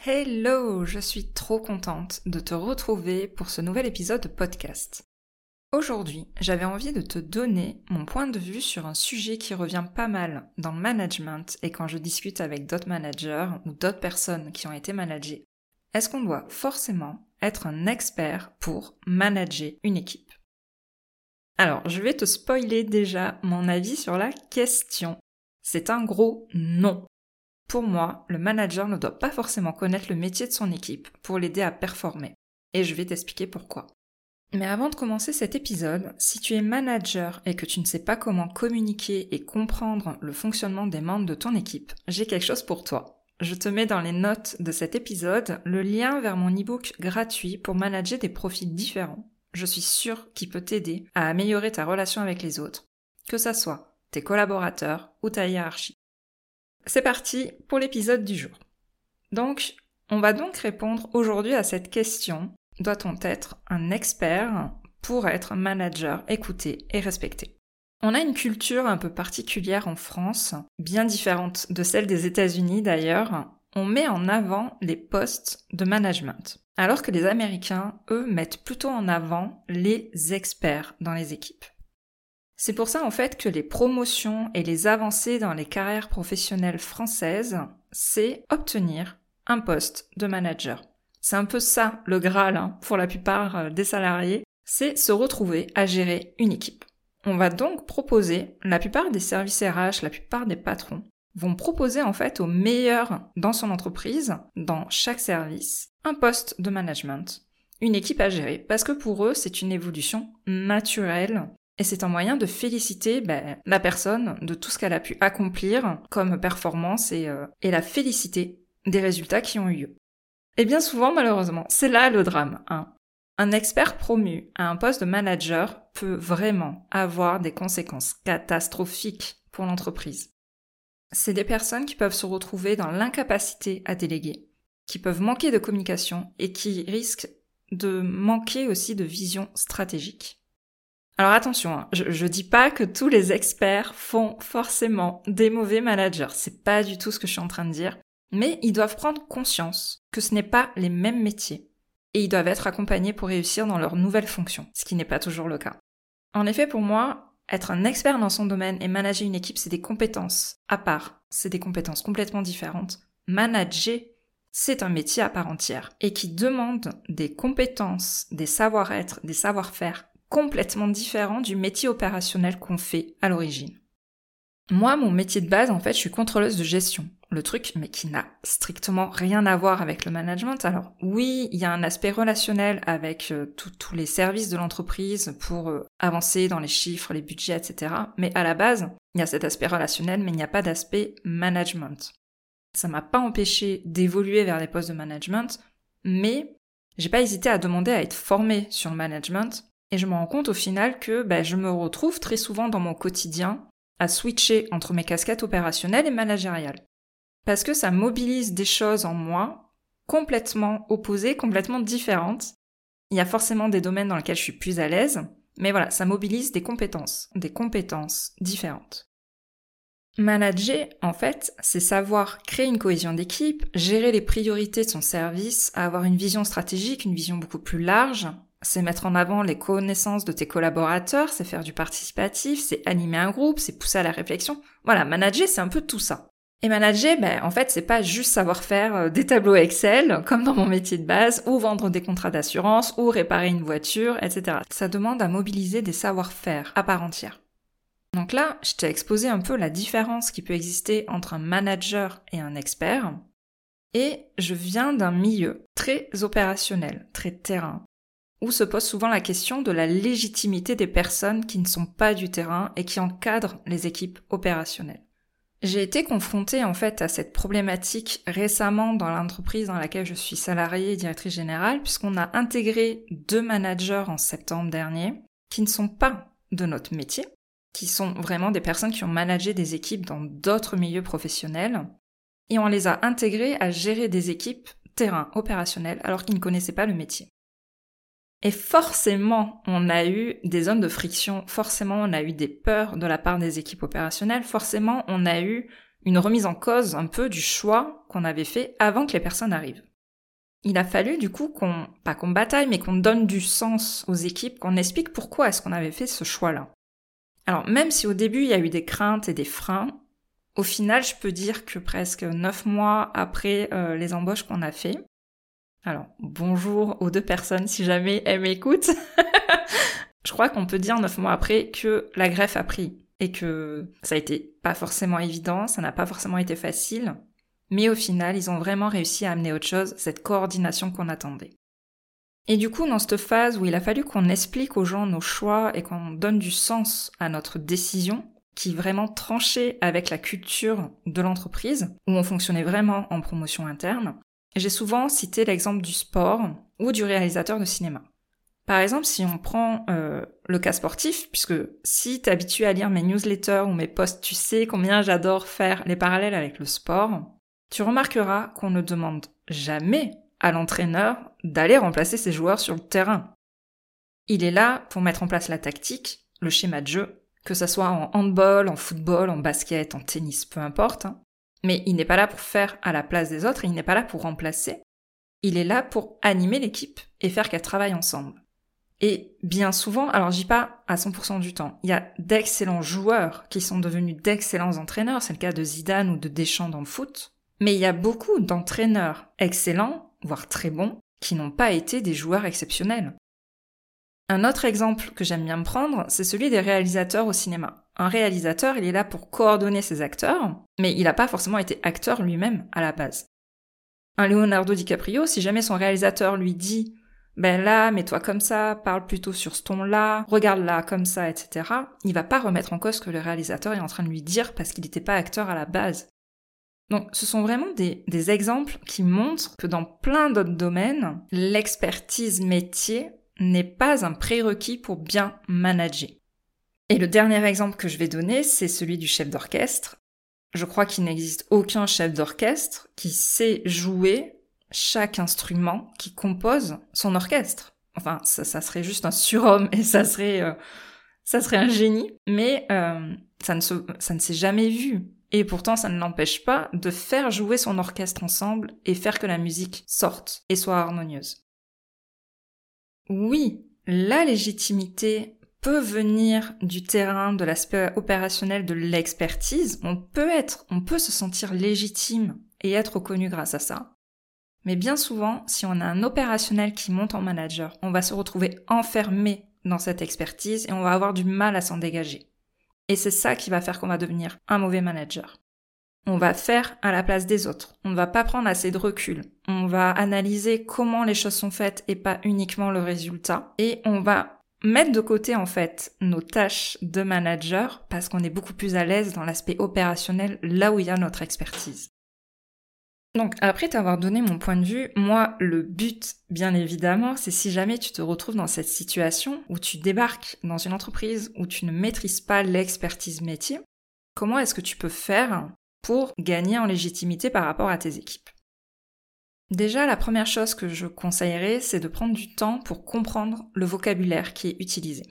Hello, je suis trop contente de te retrouver pour ce nouvel épisode de podcast. Aujourd'hui, j'avais envie de te donner mon point de vue sur un sujet qui revient pas mal dans le management et quand je discute avec d'autres managers ou d'autres personnes qui ont été managées. Est-ce qu'on doit forcément être un expert pour manager une équipe? Alors, je vais te spoiler déjà mon avis sur la question. C'est un gros non. Pour moi, le manager ne doit pas forcément connaître le métier de son équipe pour l'aider à performer. Et je vais t'expliquer pourquoi. Mais avant de commencer cet épisode, si tu es manager et que tu ne sais pas comment communiquer et comprendre le fonctionnement des membres de ton équipe, j'ai quelque chose pour toi. Je te mets dans les notes de cet épisode le lien vers mon e-book gratuit pour manager des profils différents. Je suis sûre qu'il peut t'aider à améliorer ta relation avec les autres, que ça soit tes collaborateurs ou ta hiérarchie. C'est parti pour l'épisode du jour. Donc, on va donc répondre aujourd'hui à cette question. Doit-on être un expert pour être manager écouté et respecté? On a une culture un peu particulière en France, bien différente de celle des États-Unis d'ailleurs. On met en avant les postes de management, alors que les Américains, eux, mettent plutôt en avant les experts dans les équipes. C'est pour ça en fait que les promotions et les avancées dans les carrières professionnelles françaises, c'est obtenir un poste de manager. C'est un peu ça le Graal hein, pour la plupart euh, des salariés, c'est se retrouver à gérer une équipe. On va donc proposer, la plupart des services RH, la plupart des patrons, vont proposer en fait au meilleur dans son entreprise, dans chaque service, un poste de management, une équipe à gérer, parce que pour eux c'est une évolution naturelle et c'est un moyen de féliciter ben, la personne de tout ce qu'elle a pu accomplir comme performance et, euh, et la féliciter des résultats qui ont eu lieu. Et bien souvent, malheureusement, c'est là le drame. Hein. Un expert promu à un poste de manager peut vraiment avoir des conséquences catastrophiques pour l'entreprise. C'est des personnes qui peuvent se retrouver dans l'incapacité à déléguer, qui peuvent manquer de communication et qui risquent de manquer aussi de vision stratégique. Alors attention, hein, je, je dis pas que tous les experts font forcément des mauvais managers. C'est pas du tout ce que je suis en train de dire. Mais ils doivent prendre conscience que ce n'est pas les mêmes métiers. Et ils doivent être accompagnés pour réussir dans leurs nouvelles fonctions, ce qui n'est pas toujours le cas. En effet, pour moi, être un expert dans son domaine et manager une équipe, c'est des compétences à part. C'est des compétences complètement différentes. Manager, c'est un métier à part entière et qui demande des compétences, des savoir-être, des savoir-faire complètement différent du métier opérationnel qu'on fait à l'origine. Moi, mon métier de base, en fait, je suis contrôleuse de gestion. Le truc, mais qui n'a strictement rien à voir avec le management. Alors oui, il y a un aspect relationnel avec euh, tous les services de l'entreprise pour euh, avancer dans les chiffres, les budgets, etc. Mais à la base, il y a cet aspect relationnel, mais il n'y a pas d'aspect management. Ça m'a pas empêché d'évoluer vers les postes de management, mais j'ai pas hésité à demander à être formée sur le management et je me rends compte au final que bah, je me retrouve très souvent dans mon quotidien à switcher entre mes casquettes opérationnelles et managériales. Parce que ça mobilise des choses en moi complètement opposées, complètement différentes. Il y a forcément des domaines dans lesquels je suis plus à l'aise, mais voilà, ça mobilise des compétences, des compétences différentes. Manager, en fait, c'est savoir créer une cohésion d'équipe, gérer les priorités de son service, avoir une vision stratégique, une vision beaucoup plus large, c'est mettre en avant les connaissances de tes collaborateurs, c'est faire du participatif, c'est animer un groupe, c'est pousser à la réflexion. Voilà, manager, c'est un peu tout ça. Et manager, ben, en fait, c'est pas juste savoir faire euh, des tableaux Excel, comme dans mon métier de base, ou vendre des contrats d'assurance, ou réparer une voiture, etc. Ça demande à mobiliser des savoir-faire à part entière. Donc là, je t'ai exposé un peu la différence qui peut exister entre un manager et un expert. Et je viens d'un milieu très opérationnel, très terrain, où se pose souvent la question de la légitimité des personnes qui ne sont pas du terrain et qui encadrent les équipes opérationnelles. J'ai été confrontée en fait à cette problématique récemment dans l'entreprise dans laquelle je suis salariée et directrice générale, puisqu'on a intégré deux managers en septembre dernier qui ne sont pas de notre métier, qui sont vraiment des personnes qui ont managé des équipes dans d'autres milieux professionnels, et on les a intégrés à gérer des équipes terrain opérationnel alors qu'ils ne connaissaient pas le métier. Et forcément, on a eu des zones de friction, forcément, on a eu des peurs de la part des équipes opérationnelles, forcément, on a eu une remise en cause un peu du choix qu'on avait fait avant que les personnes arrivent. Il a fallu du coup qu'on, pas qu'on bataille, mais qu'on donne du sens aux équipes, qu'on explique pourquoi est-ce qu'on avait fait ce choix-là. Alors même si au début il y a eu des craintes et des freins, au final je peux dire que presque neuf mois après euh, les embauches qu'on a fait, alors, bonjour aux deux personnes si jamais elles m'écoutent. je crois qu'on peut dire neuf mois après que la greffe a pris et que ça a été pas forcément évident, ça n'a pas forcément été facile, mais au final, ils ont vraiment réussi à amener autre chose, cette coordination qu'on attendait. Et du coup, dans cette phase où il a fallu qu'on explique aux gens nos choix et qu'on donne du sens à notre décision, qui vraiment tranchait avec la culture de l'entreprise, où on fonctionnait vraiment en promotion interne, j'ai souvent cité l'exemple du sport ou du réalisateur de cinéma. Par exemple, si on prend euh, le cas sportif, puisque si t'es habitué à lire mes newsletters ou mes posts, tu sais combien j'adore faire les parallèles avec le sport, tu remarqueras qu'on ne demande jamais à l'entraîneur d'aller remplacer ses joueurs sur le terrain. Il est là pour mettre en place la tactique, le schéma de jeu, que ce soit en handball, en football, en basket, en tennis, peu importe. Hein. Mais il n'est pas là pour faire à la place des autres, il n'est pas là pour remplacer. Il est là pour animer l'équipe et faire qu'elle travaille ensemble. Et bien souvent, alors j'y pas à 100% du temps, il y a d'excellents joueurs qui sont devenus d'excellents entraîneurs, c'est le cas de Zidane ou de Deschamps dans le foot, mais il y a beaucoup d'entraîneurs excellents, voire très bons, qui n'ont pas été des joueurs exceptionnels. Un autre exemple que j'aime bien prendre, c'est celui des réalisateurs au cinéma. Un réalisateur, il est là pour coordonner ses acteurs, mais il n'a pas forcément été acteur lui-même à la base. Un Leonardo DiCaprio, si jamais son réalisateur lui dit ben là, mets-toi comme ça, parle plutôt sur ce ton-là, regarde là comme ça, etc. Il va pas remettre en cause ce que le réalisateur est en train de lui dire parce qu'il n'était pas acteur à la base. Donc ce sont vraiment des exemples qui montrent que dans plein d'autres domaines, l'expertise métier n'est pas un prérequis pour bien manager. Et le dernier exemple que je vais donner, c'est celui du chef d'orchestre. Je crois qu'il n'existe aucun chef d'orchestre qui sait jouer chaque instrument qui compose son orchestre. Enfin, ça, serait juste un surhomme et ça serait, euh, ça serait un génie, mais euh, ça ne ça ne s'est jamais vu. Et pourtant, ça ne l'empêche pas de faire jouer son orchestre ensemble et faire que la musique sorte et soit harmonieuse. Oui, la légitimité peut venir du terrain, de l'aspect opérationnel, de l'expertise. On peut être, on peut se sentir légitime et être reconnu grâce à ça. Mais bien souvent, si on a un opérationnel qui monte en manager, on va se retrouver enfermé dans cette expertise et on va avoir du mal à s'en dégager. Et c'est ça qui va faire qu'on va devenir un mauvais manager. On va faire à la place des autres. On ne va pas prendre assez de recul. On va analyser comment les choses sont faites et pas uniquement le résultat. Et on va mettre de côté en fait nos tâches de manager parce qu'on est beaucoup plus à l'aise dans l'aspect opérationnel là où il y a notre expertise. Donc après t'avoir donné mon point de vue, moi le but bien évidemment c'est si jamais tu te retrouves dans cette situation où tu débarques dans une entreprise où tu ne maîtrises pas l'expertise métier, comment est-ce que tu peux faire pour gagner en légitimité par rapport à tes équipes? Déjà, la première chose que je conseillerais, c'est de prendre du temps pour comprendre le vocabulaire qui est utilisé.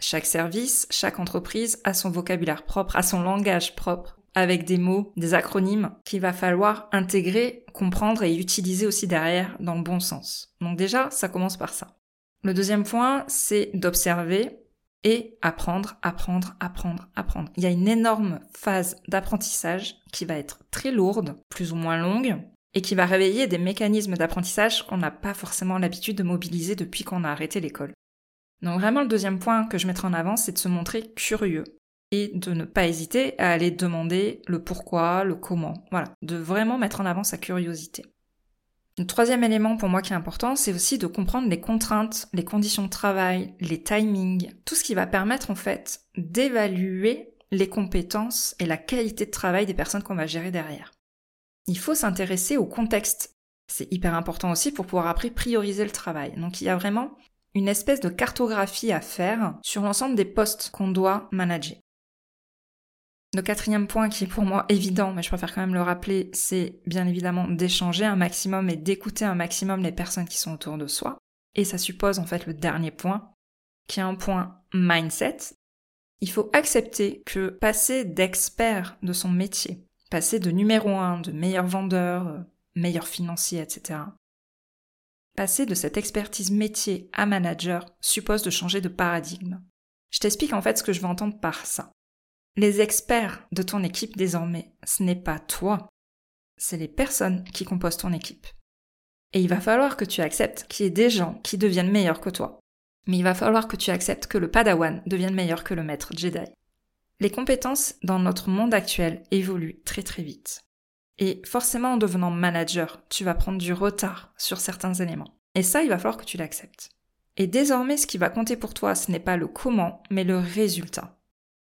Chaque service, chaque entreprise a son vocabulaire propre, a son langage propre, avec des mots, des acronymes qu'il va falloir intégrer, comprendre et utiliser aussi derrière dans le bon sens. Donc déjà, ça commence par ça. Le deuxième point, c'est d'observer et apprendre, apprendre, apprendre, apprendre. Il y a une énorme phase d'apprentissage qui va être très lourde, plus ou moins longue, et qui va réveiller des mécanismes d'apprentissage qu'on n'a pas forcément l'habitude de mobiliser depuis qu'on a arrêté l'école. Donc vraiment le deuxième point que je mettrai en avant, c'est de se montrer curieux et de ne pas hésiter à aller demander le pourquoi, le comment. Voilà, de vraiment mettre en avant sa curiosité. Le troisième élément pour moi qui est important, c'est aussi de comprendre les contraintes, les conditions de travail, les timings, tout ce qui va permettre en fait d'évaluer les compétences et la qualité de travail des personnes qu'on va gérer derrière. Il faut s'intéresser au contexte. C'est hyper important aussi pour pouvoir après prioriser le travail. Donc il y a vraiment une espèce de cartographie à faire sur l'ensemble des postes qu'on doit manager. Le quatrième point qui est pour moi évident, mais je préfère quand même le rappeler, c'est bien évidemment d'échanger un maximum et d'écouter un maximum les personnes qui sont autour de soi. Et ça suppose en fait le dernier point, qui est un point mindset. Il faut accepter que passer d'expert de son métier, passer de numéro un, de meilleur vendeur, euh, meilleur financier, etc., passer de cette expertise métier à manager suppose de changer de paradigme. Je t'explique en fait ce que je veux entendre par ça. Les experts de ton équipe désormais, ce n'est pas toi, c'est les personnes qui composent ton équipe. Et il va falloir que tu acceptes qu'il y ait des gens qui deviennent meilleurs que toi. Mais il va falloir que tu acceptes que le Padawan devienne meilleur que le maître Jedi. Les compétences dans notre monde actuel évoluent très très vite. Et forcément en devenant manager, tu vas prendre du retard sur certains éléments. Et ça, il va falloir que tu l'acceptes. Et désormais, ce qui va compter pour toi, ce n'est pas le comment, mais le résultat.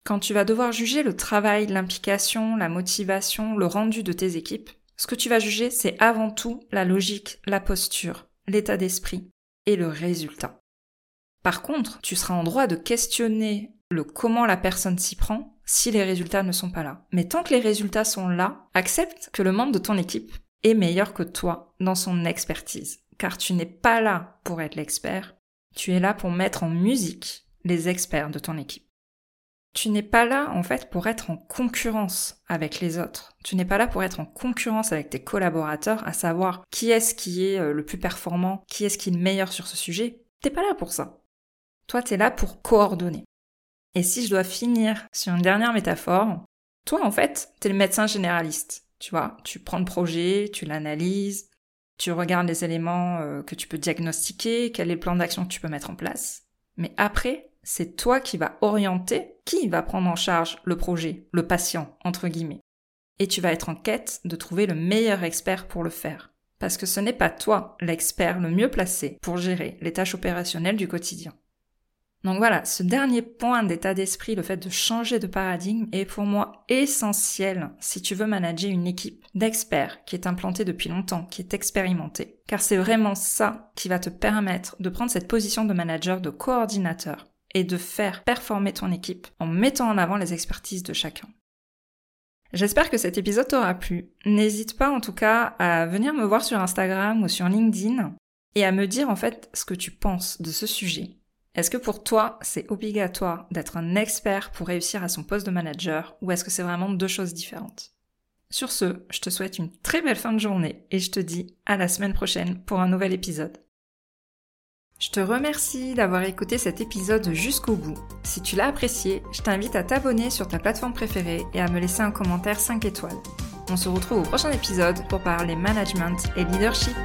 Quand tu vas devoir juger le travail, l'implication, la motivation, le rendu de tes équipes, ce que tu vas juger, c'est avant tout la logique, la posture, l'état d'esprit et le résultat. Par contre, tu seras en droit de questionner le comment la personne s'y prend si les résultats ne sont pas là. Mais tant que les résultats sont là, accepte que le membre de ton équipe est meilleur que toi dans son expertise. Car tu n'es pas là pour être l'expert, tu es là pour mettre en musique les experts de ton équipe. Tu n'es pas là en fait pour être en concurrence avec les autres. Tu n'es pas là pour être en concurrence avec tes collaborateurs, à savoir qui est-ce qui est euh, le plus performant, qui est-ce qui est le meilleur sur ce sujet. T'es pas là pour ça. Toi, t'es là pour coordonner. Et si je dois finir sur une dernière métaphore, toi en fait, t'es le médecin généraliste. Tu vois, tu prends le projet, tu l'analyses, tu regardes les éléments euh, que tu peux diagnostiquer, quel est le plan d'action que tu peux mettre en place. Mais après, c'est toi qui vas orienter qui va prendre en charge le projet, le patient, entre guillemets. Et tu vas être en quête de trouver le meilleur expert pour le faire. Parce que ce n'est pas toi l'expert le mieux placé pour gérer les tâches opérationnelles du quotidien. Donc voilà, ce dernier point d'état d'esprit, le fait de changer de paradigme, est pour moi essentiel si tu veux manager une équipe d'experts qui est implantée depuis longtemps, qui est expérimentée. Car c'est vraiment ça qui va te permettre de prendre cette position de manager, de coordinateur, et de faire performer ton équipe en mettant en avant les expertises de chacun. J'espère que cet épisode t'aura plu. N'hésite pas en tout cas à venir me voir sur Instagram ou sur LinkedIn et à me dire en fait ce que tu penses de ce sujet. Est-ce que pour toi c'est obligatoire d'être un expert pour réussir à son poste de manager ou est-ce que c'est vraiment deux choses différentes? Sur ce, je te souhaite une très belle fin de journée et je te dis à la semaine prochaine pour un nouvel épisode. Je te remercie d'avoir écouté cet épisode jusqu'au bout. Si tu l'as apprécié, je t'invite à t'abonner sur ta plateforme préférée et à me laisser un commentaire 5 étoiles. On se retrouve au prochain épisode pour parler management et leadership.